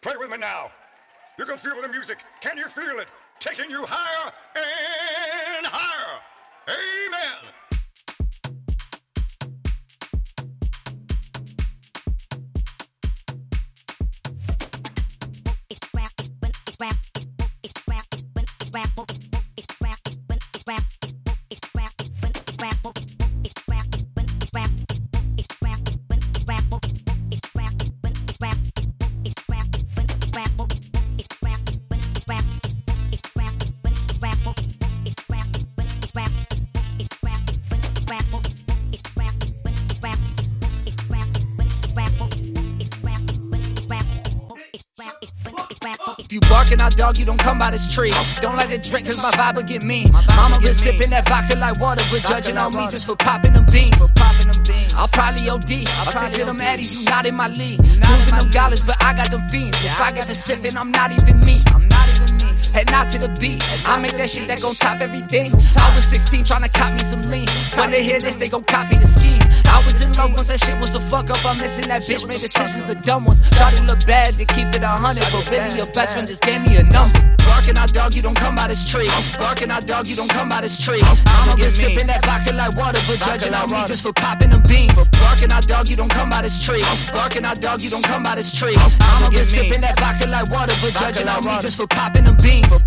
Play with me now. You can feel the music. Can you feel it? Taking you higher and higher. Amen. If you barking out dog, you don't come by this tree. Don't like to drink cause my vibe will get mean. Mama been sipping that vodka like water, but judging on me just for popping them beans. I'll probably OD. I'll say to them addies, you not in my league. Losing them dollars, but I got them fiends. If I get the sipping, I'm not even me. I'm not even me. Head not to the beat. I make that shit that gon' top everything. I was 16 trying to cop me some lean. When they hear this, they gon' copy the scheme. Once that shit was a fuck up. I'm missing that bitch, made decisions the dumb ones. Shawty look bad to keep it a hundred, but really your best friend just gave me a number. Barking out dog, you don't come by this tree. Barking out dog, you don't come by this tree. I'ma been sipping that vodka like water, but judging on me just for popping them beans. Barking out dog, you don't come by this tree. Barking out dog, you don't come by this tree. I'ma been sipping that vodka like water, but judging on me just for popping them beans.